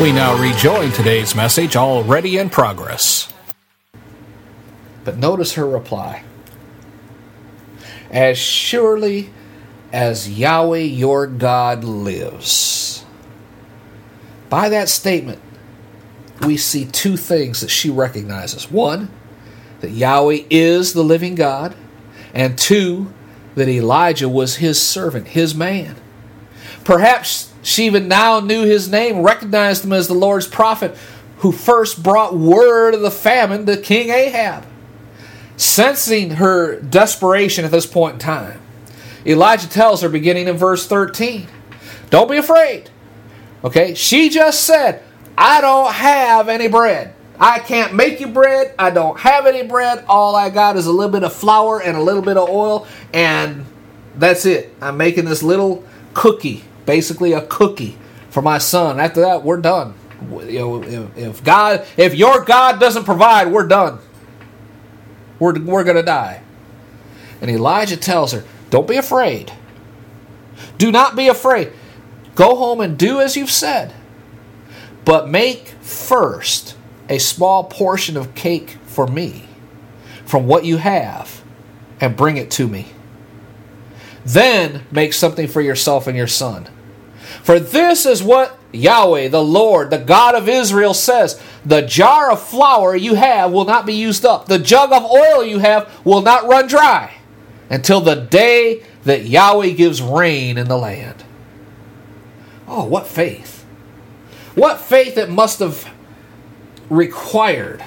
We now rejoin today's message already in progress. But notice her reply As surely as Yahweh your God lives. By that statement, we see two things that she recognizes. One, that Yahweh is the living God, and two, that Elijah was his servant, his man. Perhaps she even now knew his name, recognized him as the Lord's prophet who first brought word of the famine to King Ahab. Sensing her desperation at this point in time, Elijah tells her, beginning in verse 13, Don't be afraid. Okay, she just said, I don't have any bread. I can't make you bread. I don't have any bread. All I got is a little bit of flour and a little bit of oil, and that's it. I'm making this little cookie basically a cookie for my son. After that, we're done. You know, if, if God, if your God doesn't provide, we're done. We're we're gonna die. And Elijah tells her, "Don't be afraid. Do not be afraid. Go home and do as you've said, but make first a small portion of cake for me from what you have, and bring it to me." Then make something for yourself and your son. For this is what Yahweh, the Lord, the God of Israel says The jar of flour you have will not be used up, the jug of oil you have will not run dry until the day that Yahweh gives rain in the land. Oh, what faith! What faith it must have required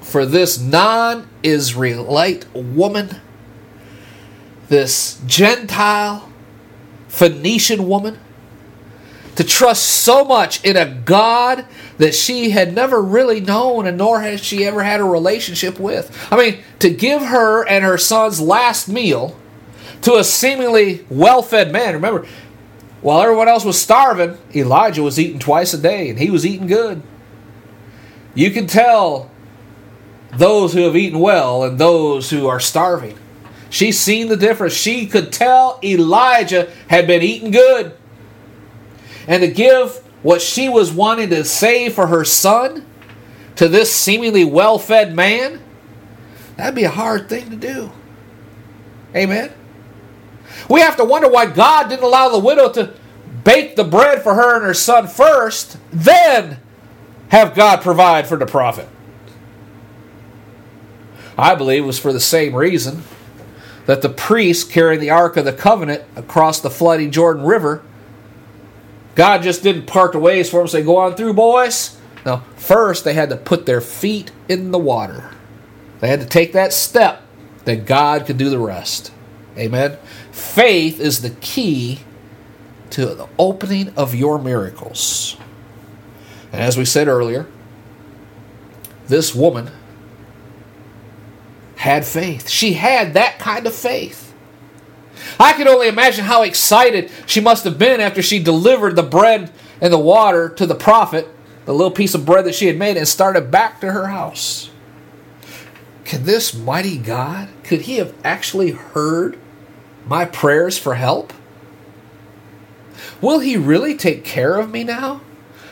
for this non Israelite woman, this Gentile Phoenician woman to trust so much in a God that she had never really known and nor has she ever had a relationship with. I mean, to give her and her son's last meal to a seemingly well fed man. Remember, while everyone else was starving, Elijah was eating twice a day and he was eating good. You can tell those who have eaten well and those who are starving. She's seen the difference. She could tell Elijah had been eating good. And to give what she was wanting to save for her son to this seemingly well fed man, that'd be a hard thing to do. Amen. We have to wonder why God didn't allow the widow to bake the bread for her and her son first, then have God provide for the prophet. I believe it was for the same reason that the priests carrying the Ark of the Covenant across the flooding Jordan River, God just didn't part the ways for them say, Go on through, boys. No, first they had to put their feet in the water. They had to take that step that God could do the rest. Amen. Faith is the key to the opening of your miracles. And as we said earlier, this woman had faith. She had that kind of faith. I can only imagine how excited she must have been after she delivered the bread and the water to the prophet, the little piece of bread that she had made, and started back to her house. Can this mighty God, could he have actually heard my prayers for help? Will he really take care of me now?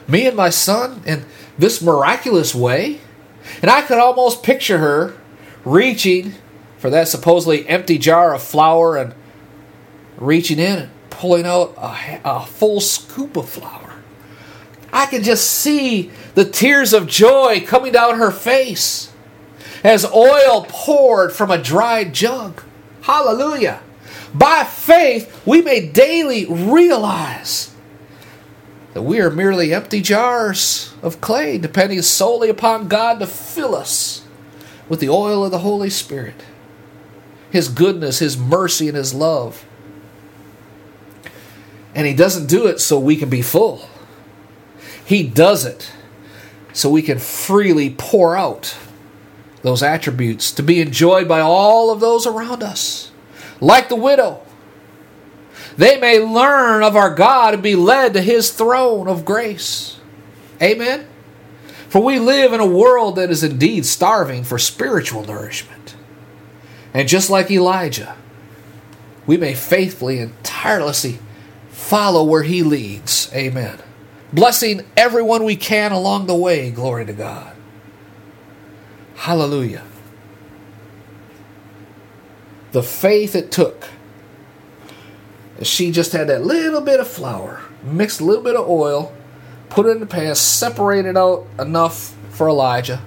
Me and my son in this miraculous way? And I could almost picture her reaching for that supposedly empty jar of flour and reaching in and pulling out a, a full scoop of flour. I can just see the tears of joy coming down her face as oil poured from a dried jug. Hallelujah. By faith, we may daily realize that we are merely empty jars of clay, depending solely upon God to fill us with the oil of the Holy Spirit, His goodness, His mercy, and His love. And He doesn't do it so we can be full. He does it so we can freely pour out those attributes to be enjoyed by all of those around us. Like the widow, they may learn of our God and be led to his throne of grace. Amen. For we live in a world that is indeed starving for spiritual nourishment. And just like Elijah, we may faithfully and tirelessly follow where he leads. Amen. Blessing everyone we can along the way. Glory to God. Hallelujah. The faith it took. She just had that little bit of flour, mixed a little bit of oil, put it in the pan, separated out enough for Elijah.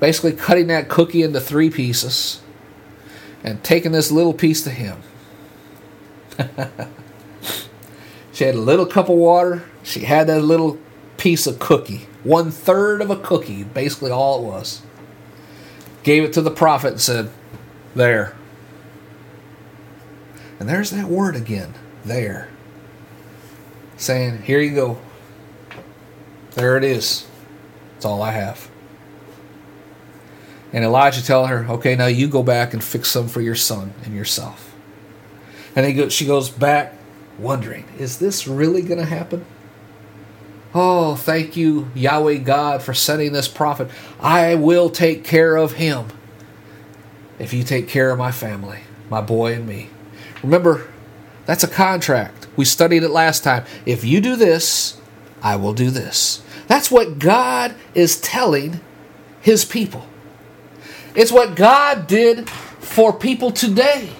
Basically, cutting that cookie into three pieces and taking this little piece to him. she had a little cup of water. She had that little piece of cookie, one third of a cookie, basically all it was. Gave it to the prophet and said, There. And there's that word again, there. Saying, Here you go. There it is. That's all I have. And Elijah tell her, Okay, now you go back and fix some for your son and yourself. And he go, she goes back wondering, Is this really going to happen? Oh, thank you, Yahweh God, for sending this prophet. I will take care of him if you take care of my family, my boy and me. Remember, that's a contract. We studied it last time. If you do this, I will do this. That's what God is telling his people. It's what God did for people today.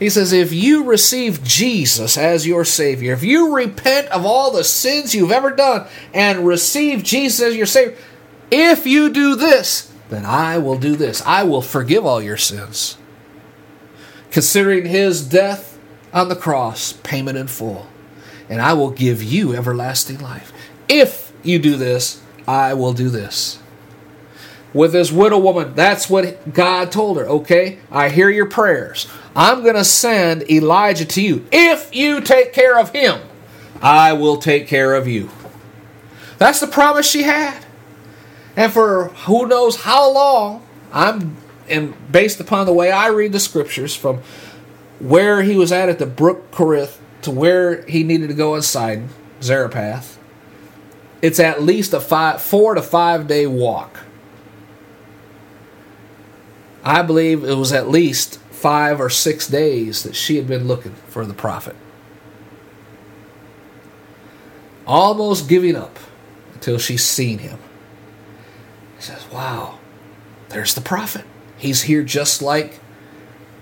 He says, if you receive Jesus as your Savior, if you repent of all the sins you've ever done and receive Jesus as your Savior, if you do this, then I will do this. I will forgive all your sins. Considering His death on the cross, payment in full, and I will give you everlasting life. If you do this, I will do this with this widow woman. That's what God told her. Okay, I hear your prayers. I'm going to send Elijah to you. If you take care of him, I will take care of you. That's the promise she had. And for who knows how long, I'm and based upon the way I read the scriptures from where he was at at the brook Cherith to where he needed to go inside Zarephath, it's at least a five, four to five day walk. I believe it was at least five or six days that she had been looking for the prophet. Almost giving up until she's seen him. He says, Wow, there's the prophet. He's here just like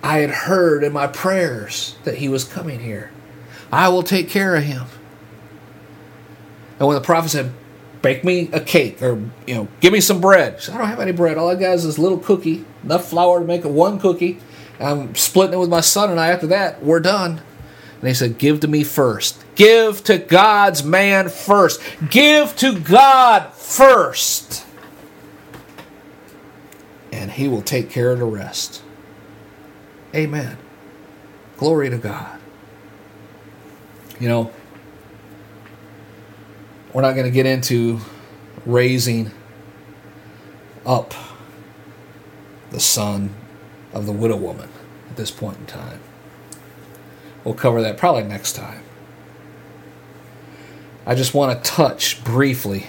I had heard in my prayers that he was coming here. I will take care of him. And when the prophet said, Bake me a cake or, you know, give me some bread. Said, I don't have any bread. All I got is this little cookie, enough flour to make one cookie. I'm splitting it with my son and I. After that, we're done. And he said, Give to me first. Give to God's man first. Give to God first. And he will take care of the rest. Amen. Glory to God. You know, we're not going to get into raising up the son of the widow woman at this point in time. We'll cover that probably next time. I just want to touch briefly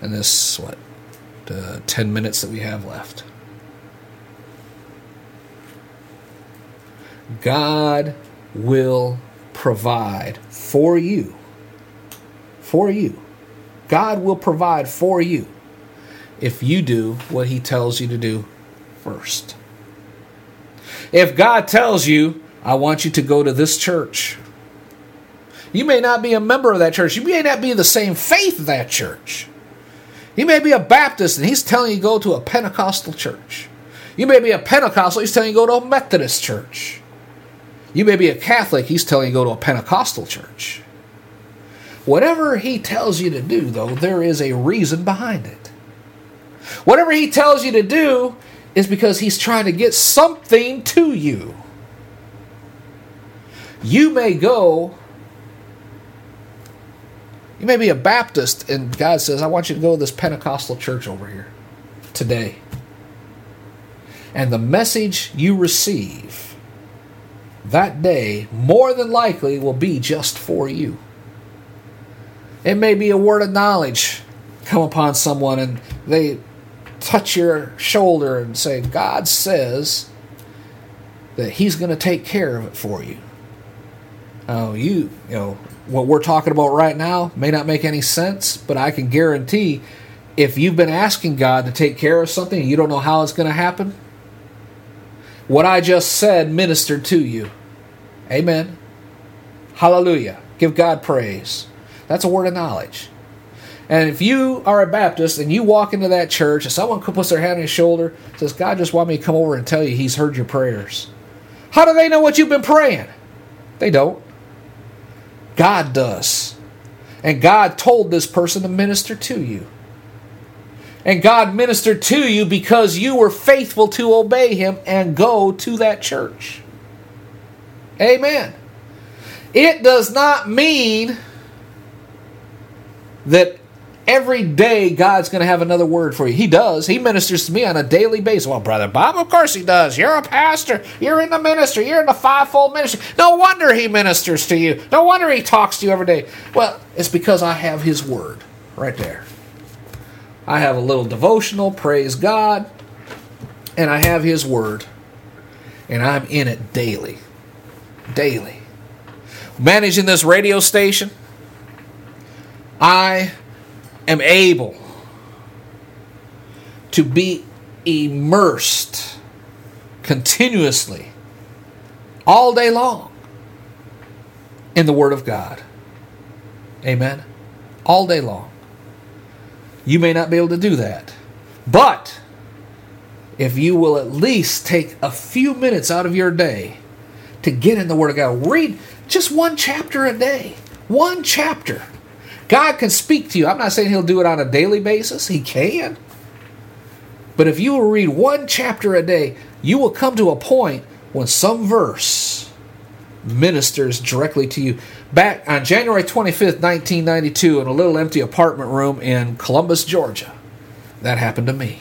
in this, what, uh, 10 minutes that we have left. God will provide for you. For you. God will provide for you if you do what He tells you to do first. If God tells you, I want you to go to this church, you may not be a member of that church. You may not be the same faith of that church. You may be a Baptist and he's telling you to go to a Pentecostal church. You may be a Pentecostal, he's telling you to go to a Methodist church. You may be a Catholic, he's telling you to go to a Pentecostal church. Whatever he tells you to do, though, there is a reason behind it. Whatever he tells you to do is because he's trying to get something to you. You may go You may be a Baptist, and God says, I want you to go to this Pentecostal church over here today. And the message you receive that day, more than likely, will be just for you. It may be a word of knowledge come upon someone and they touch your shoulder and say, God says that He's going to take care of it for you. Oh, you, you know, what we're talking about right now may not make any sense, but I can guarantee if you've been asking God to take care of something and you don't know how it's going to happen, what I just said ministered to you. Amen. Hallelujah. Give God praise. That's a word of knowledge. And if you are a Baptist and you walk into that church and someone puts their hand on your shoulder, says, God just want me to come over and tell you he's heard your prayers. How do they know what you've been praying? They don't. God does. And God told this person to minister to you. And God ministered to you because you were faithful to obey Him and go to that church. Amen. It does not mean that every day God's going to have another word for you. He does. He ministers to me on a daily basis. Well, Brother Bob, of course he does. You're a pastor. You're in the ministry. You're in the fivefold ministry. No wonder he ministers to you. No wonder he talks to you every day. Well, it's because I have his word right there. I have a little devotional, praise God, and I have his word. And I'm in it daily. Daily. Managing this radio station, I am able to be immersed continuously all day long in the Word of God. Amen. All day long. You may not be able to do that. But if you will at least take a few minutes out of your day to get in the Word of God, read just one chapter a day. One chapter. God can speak to you. I'm not saying He'll do it on a daily basis, He can. But if you will read one chapter a day, you will come to a point when some verse ministers directly to you. Back on January 25th, 1992, in a little empty apartment room in Columbus, Georgia, that happened to me.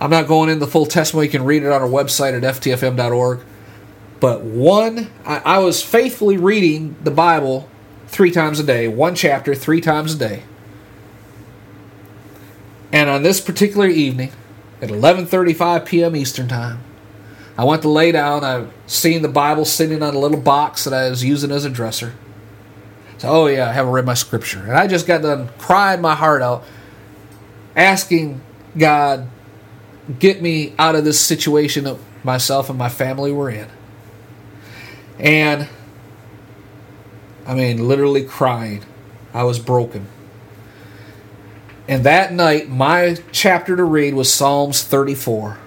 I'm not going in the full testimony. You can read it on our website at ftfm.org. But one, I, I was faithfully reading the Bible three times a day, one chapter three times a day. And on this particular evening, at 11:35 p.m. Eastern Time, I went to lay down. I've seen the Bible sitting on a little box that I was using as a dresser. So, oh yeah, I haven't read my scripture, and I just got done crying my heart out, asking God, get me out of this situation that myself and my family were in. And I mean, literally crying. I was broken. And that night, my chapter to read was Psalms 34.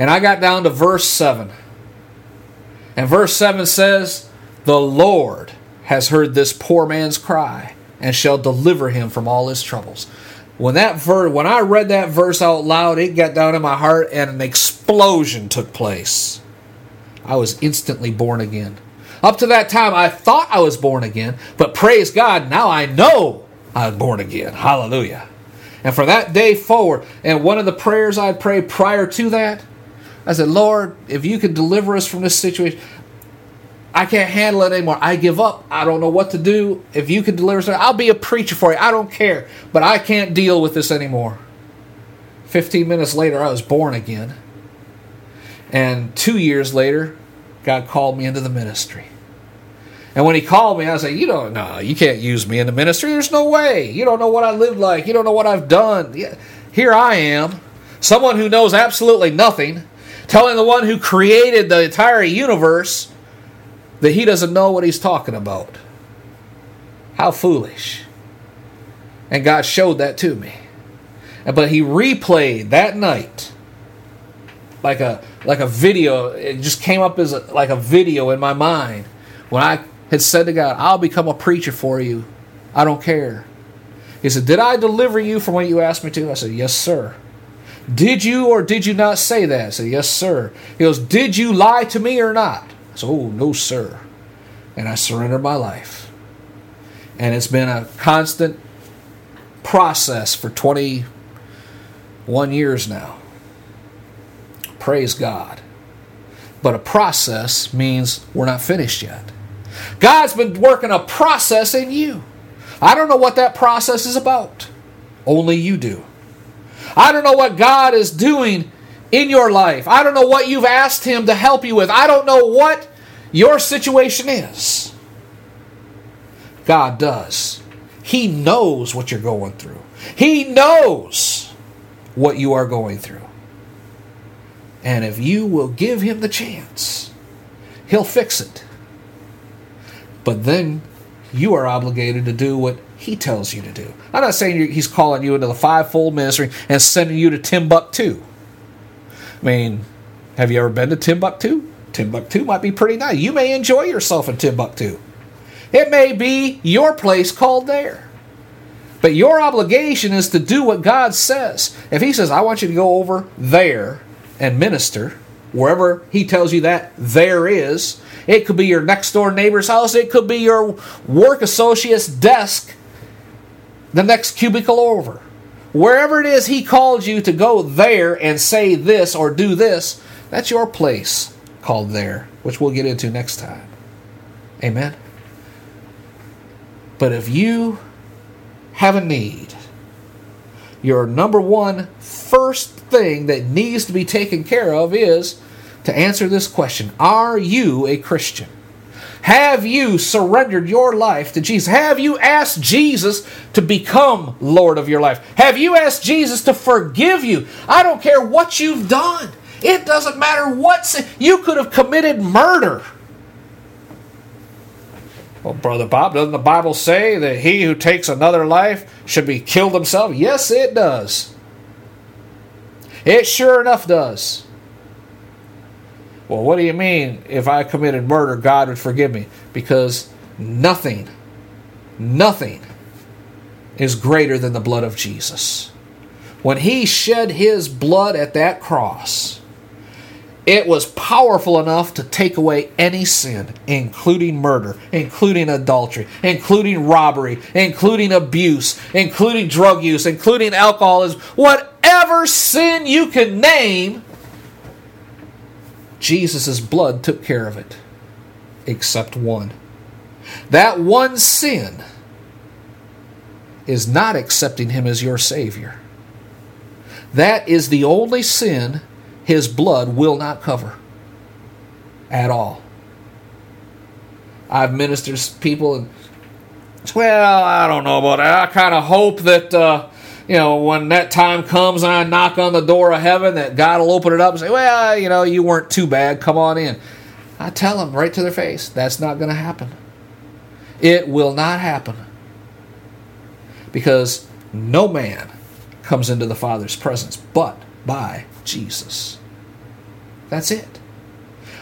And I got down to verse 7. And verse 7 says, The Lord has heard this poor man's cry and shall deliver him from all his troubles. When that verse, when I read that verse out loud, it got down in my heart and an explosion took place. I was instantly born again. Up to that time, I thought I was born again, but praise God, now I know I was born again. Hallelujah. And for that day forward, and one of the prayers I'd pray prior to that, I said, Lord, if you could deliver us from this situation, I can't handle it anymore. I give up. I don't know what to do. If you could deliver us, I'll be a preacher for you. I don't care. But I can't deal with this anymore. 15 minutes later, I was born again. And two years later, God called me into the ministry. And when he called me, I like, You don't know, you can't use me in the ministry. There's no way. You don't know what I lived like. You don't know what I've done. Here I am, someone who knows absolutely nothing, telling the one who created the entire universe that he doesn't know what he's talking about. How foolish. And God showed that to me. But he replayed that night like a like a video. It just came up as a, like a video in my mind when I had said to God, "I'll become a preacher for you. I don't care." He said, "Did I deliver you from what you asked me to?" I said, "Yes, sir." Did you or did you not say that? I said, Yes, sir. He goes, Did you lie to me or not? I said, Oh, no, sir. And I surrendered my life. And it's been a constant process for 21 years now. Praise God. But a process means we're not finished yet. God's been working a process in you. I don't know what that process is about. Only you do. I don't know what God is doing in your life. I don't know what you've asked Him to help you with. I don't know what your situation is. God does. He knows what you're going through, He knows what you are going through. And if you will give Him the chance, He'll fix it. But then you are obligated to do what he tells you to do. I'm not saying he's calling you into the fivefold ministry and sending you to Timbuktu. I mean, have you ever been to Timbuktu? Timbuktu might be pretty nice. You may enjoy yourself in Timbuktu. It may be your place called there. But your obligation is to do what God says. If He says, I want you to go over there and minister, wherever He tells you that there is, it could be your next door neighbor's house, it could be your work associate's desk, the next cubicle over. Wherever it is He called you to go there and say this or do this, that's your place called there, which we'll get into next time. Amen. But if you have a need, your number one first thing that needs to be taken care of is to answer this question Are you a Christian? Have you surrendered your life to Jesus? Have you asked Jesus to become Lord of your life? Have you asked Jesus to forgive you? I don't care what you've done. It doesn't matter what sin. You could have committed murder. Well, Brother Bob, doesn't the Bible say that he who takes another life should be killed himself? Yes, it does. It sure enough does. Well, what do you mean if I committed murder, God would forgive me? Because nothing, nothing is greater than the blood of Jesus. When he shed his blood at that cross, it was powerful enough to take away any sin, including murder, including adultery, including robbery, including abuse, including drug use, including alcoholism, whatever sin you can name Jesus' blood took care of it, except one. That one sin is not accepting Him as your Savior. That is the only sin His blood will not cover at all. I've ministered to people and, well, I don't know about that. I kind of hope that. Uh, you know, when that time comes and I knock on the door of heaven, that God will open it up and say, Well, you know, you weren't too bad. Come on in. I tell them right to their face, that's not going to happen. It will not happen. Because no man comes into the Father's presence but by Jesus. That's it.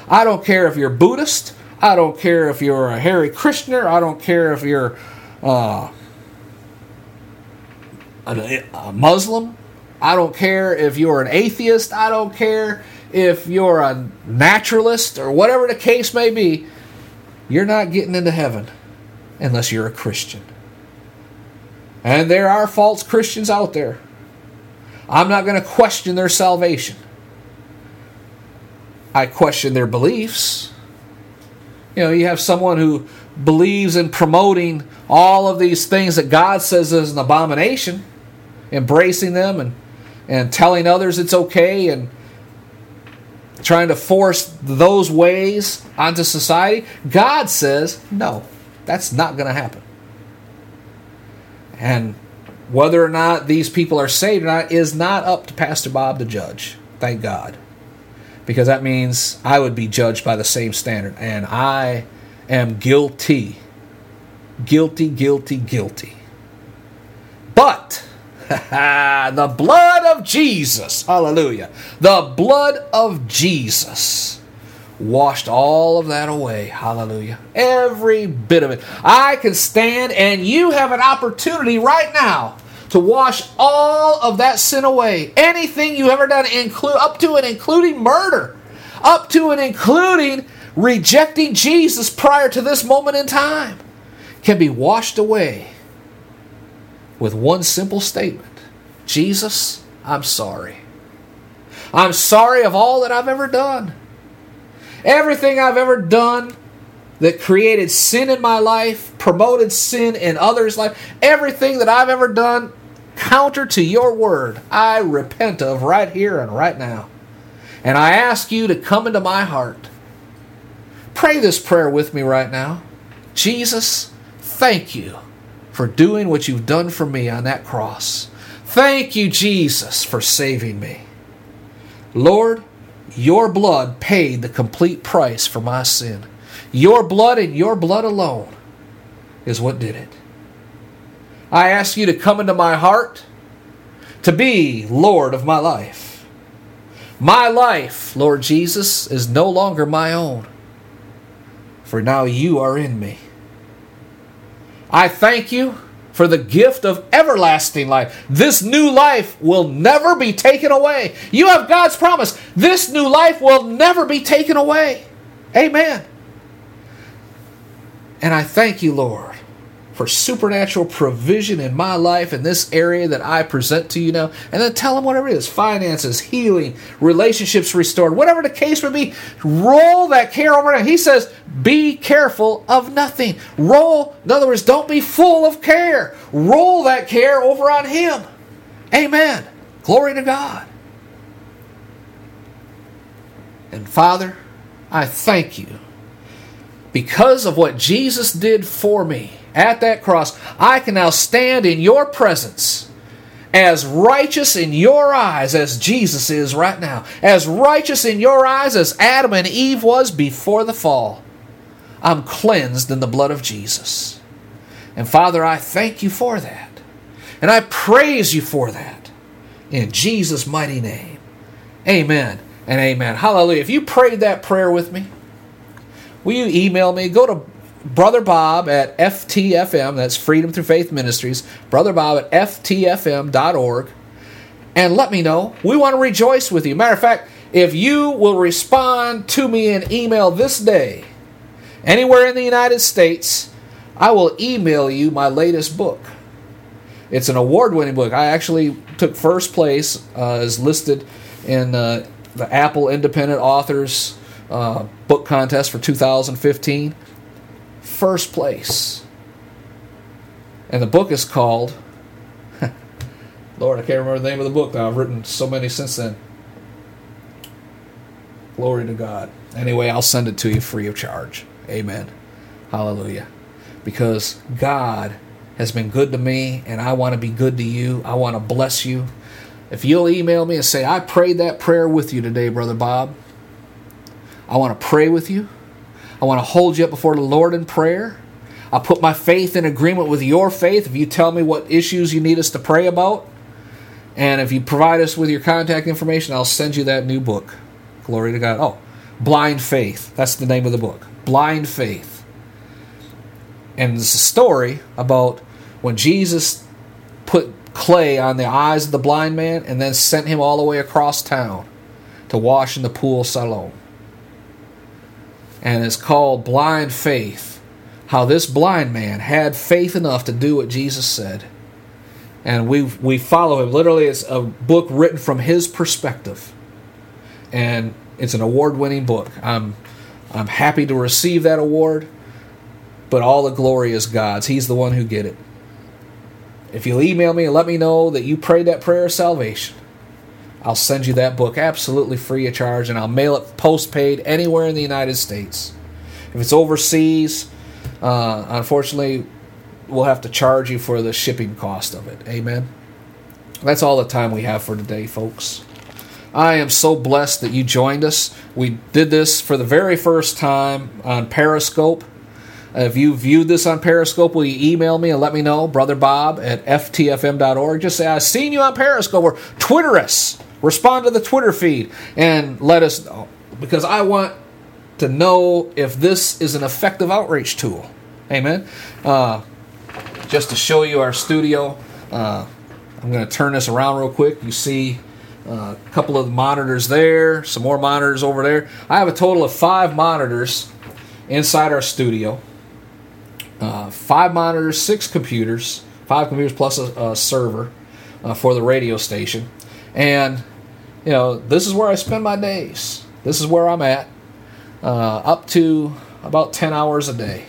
I don't care if you're Buddhist. I don't care if you're a Hare Krishner. I don't care if you're uh, a, a Muslim. I don't care if you're an atheist. I don't care if you're a naturalist or whatever the case may be. You're not getting into heaven unless you're a Christian. And there are false Christians out there. I'm not going to question their salvation. I question their beliefs. You know, you have someone who believes in promoting all of these things that God says is an abomination embracing them and, and telling others it's okay and trying to force those ways onto society. God says, no, that's not going to happen. And whether or not these people are saved or not is not up to Pastor Bob to judge. Thank God. Because that means I would be judged by the same standard. And I am guilty. Guilty, guilty, guilty. But the blood of Jesus. Hallelujah. The blood of Jesus washed all of that away. Hallelujah. Every bit of it. I can stand, and you have an opportunity right now to wash all of that sin away. Anything you ever done, include up to and including murder, up to and including rejecting Jesus prior to this moment in time. can be washed away with one simple statement Jesus, I'm sorry. I'm sorry of all that I've ever done. Everything I've ever done that created sin in my life, promoted sin in others' life, everything that I've ever done counter to your word, I repent of right here and right now. And I ask you to come into my heart. Pray this prayer with me right now. Jesus, thank you for doing what you've done for me on that cross. Thank you, Jesus, for saving me. Lord, your blood paid the complete price for my sin. Your blood and your blood alone is what did it. I ask you to come into my heart to be Lord of my life. My life, Lord Jesus, is no longer my own, for now you are in me. I thank you for the gift of everlasting life. This new life will never be taken away. You have God's promise. This new life will never be taken away. Amen. And I thank you, Lord, for supernatural provision in my life in this area that I present to you now. And then tell them whatever it is finances, healing, relationships restored, whatever the case may be. Roll that care over him. He says, be careful of nothing. Roll, in other words, don't be full of care. Roll that care over on him. Amen. Glory to God. And Father, I thank you because of what Jesus did for me at that cross, I can now stand in your presence as righteous in your eyes as Jesus is right now, as righteous in your eyes as Adam and Eve was before the fall. I'm cleansed in the blood of Jesus. And Father, I thank you for that. And I praise you for that. In Jesus' mighty name. Amen and amen. Hallelujah. If you prayed that prayer with me, will you email me? Go to Brother Bob at FTFM, that's Freedom Through Faith Ministries, Brother Bob at FTFM.org, and let me know. We want to rejoice with you. Matter of fact, if you will respond to me in email this day, anywhere in the United States, I will email you my latest book. It's an award winning book. I actually took first place, uh, as listed in uh, the Apple Independent Authors uh, Book Contest for 2015 first place. And the book is called. Lord, I can't remember the name of the book now. I've written so many since then. Glory to God. Anyway, I'll send it to you free of charge. Amen. Hallelujah. Because God has been good to me and I want to be good to you. I want to bless you. If you'll email me and say, I prayed that prayer with you today, Brother Bob, I want to pray with you. I want to hold you up before the Lord in prayer. I'll put my faith in agreement with your faith if you tell me what issues you need us to pray about. And if you provide us with your contact information, I'll send you that new book. Glory to God. Oh, Blind Faith. That's the name of the book. Blind Faith. And it's a story about when Jesus put clay on the eyes of the blind man and then sent him all the way across town to wash in the pool of Siloam and it's called Blind Faith. How this blind man had faith enough to do what Jesus said. And we we follow him. Literally, it's a book written from his perspective. And it's an award-winning book. I'm I'm happy to receive that award, but all the glory is God's. He's the one who get it. If you'll email me and let me know that you prayed that prayer of salvation, I'll send you that book absolutely free of charge and I'll mail it postpaid anywhere in the United States. If it's overseas, uh, unfortunately, we'll have to charge you for the shipping cost of it. Amen. That's all the time we have for today, folks. I am so blessed that you joined us. We did this for the very first time on Periscope. If you viewed this on Periscope, will you email me and let me know, Brother Bob at ftfm.org? Just say, I've seen you on Periscope or Twitter us Respond to the Twitter feed and let us know because I want to know if this is an effective outreach tool. Amen. Uh, just to show you our studio, uh, I'm going to turn this around real quick. You see uh, a couple of monitors there, some more monitors over there. I have a total of five monitors inside our studio. uh, five monitors, six computers, five computers plus a, a server uh, for the radio station. And, you know, this is where I spend my days. This is where I'm at, uh, up to about 10 hours a day,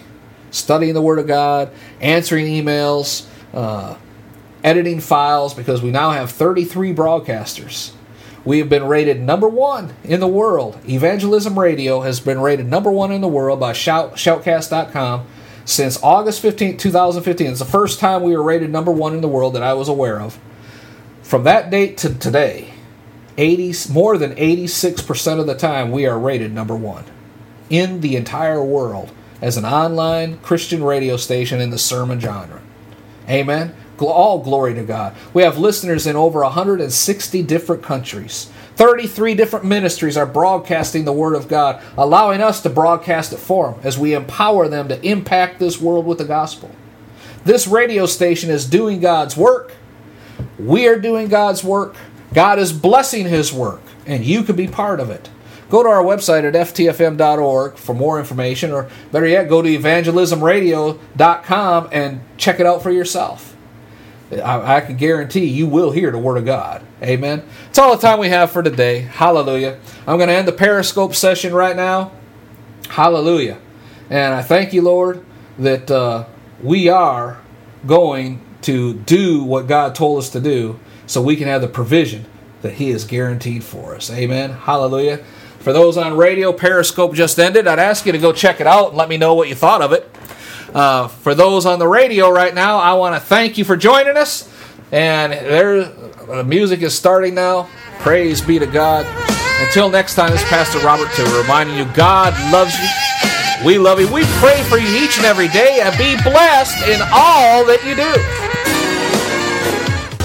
studying the Word of God, answering emails, uh, editing files, because we now have 33 broadcasters. We have been rated number one in the world. Evangelism Radio has been rated number one in the world by Shout, Shoutcast.com since August 15, 2015. It's the first time we were rated number one in the world that I was aware of. From that date to today, 80, more than 86% of the time, we are rated number one in the entire world as an online Christian radio station in the sermon genre. Amen. All glory to God. We have listeners in over 160 different countries. 33 different ministries are broadcasting the Word of God, allowing us to broadcast it for them as we empower them to impact this world with the gospel. This radio station is doing God's work. We are doing God's work. God is blessing His work, and you can be part of it. Go to our website at ftfm.org for more information, or better yet, go to evangelismradio.com and check it out for yourself. I, I, can guarantee you will hear the Word of God. Amen. It's all the time we have for today. Hallelujah. I'm going to end the Periscope session right now. Hallelujah. And I thank you, Lord, that uh, we are going to do what God told us to do so we can have the provision that He has guaranteed for us. Amen. Hallelujah. For those on radio, Periscope just ended. I'd ask you to go check it out and let me know what you thought of it. Uh, for those on the radio right now, I want to thank you for joining us. And there, the music is starting now. Praise be to God. Until next time, this is Pastor Robert to reminding you God loves you. We love you. We pray for you each and every day and be blessed in all that you do.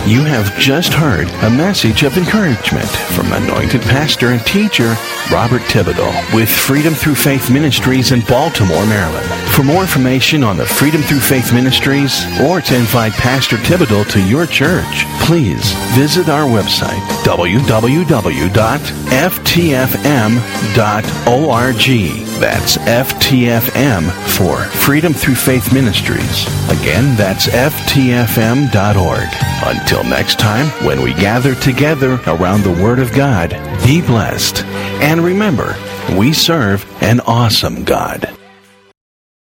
You have just heard a message of encouragement from anointed pastor and teacher Robert Thibodeau with Freedom Through Faith Ministries in Baltimore, Maryland. For more information on the Freedom Through Faith Ministries or to invite Pastor Thibodeau to your church, please visit our website www.ftfm.org. That's FTFM for Freedom Through Faith Ministries. Again, that's FTFM.org. Until next time, when we gather together around the Word of God, be blessed. And remember, we serve an awesome God.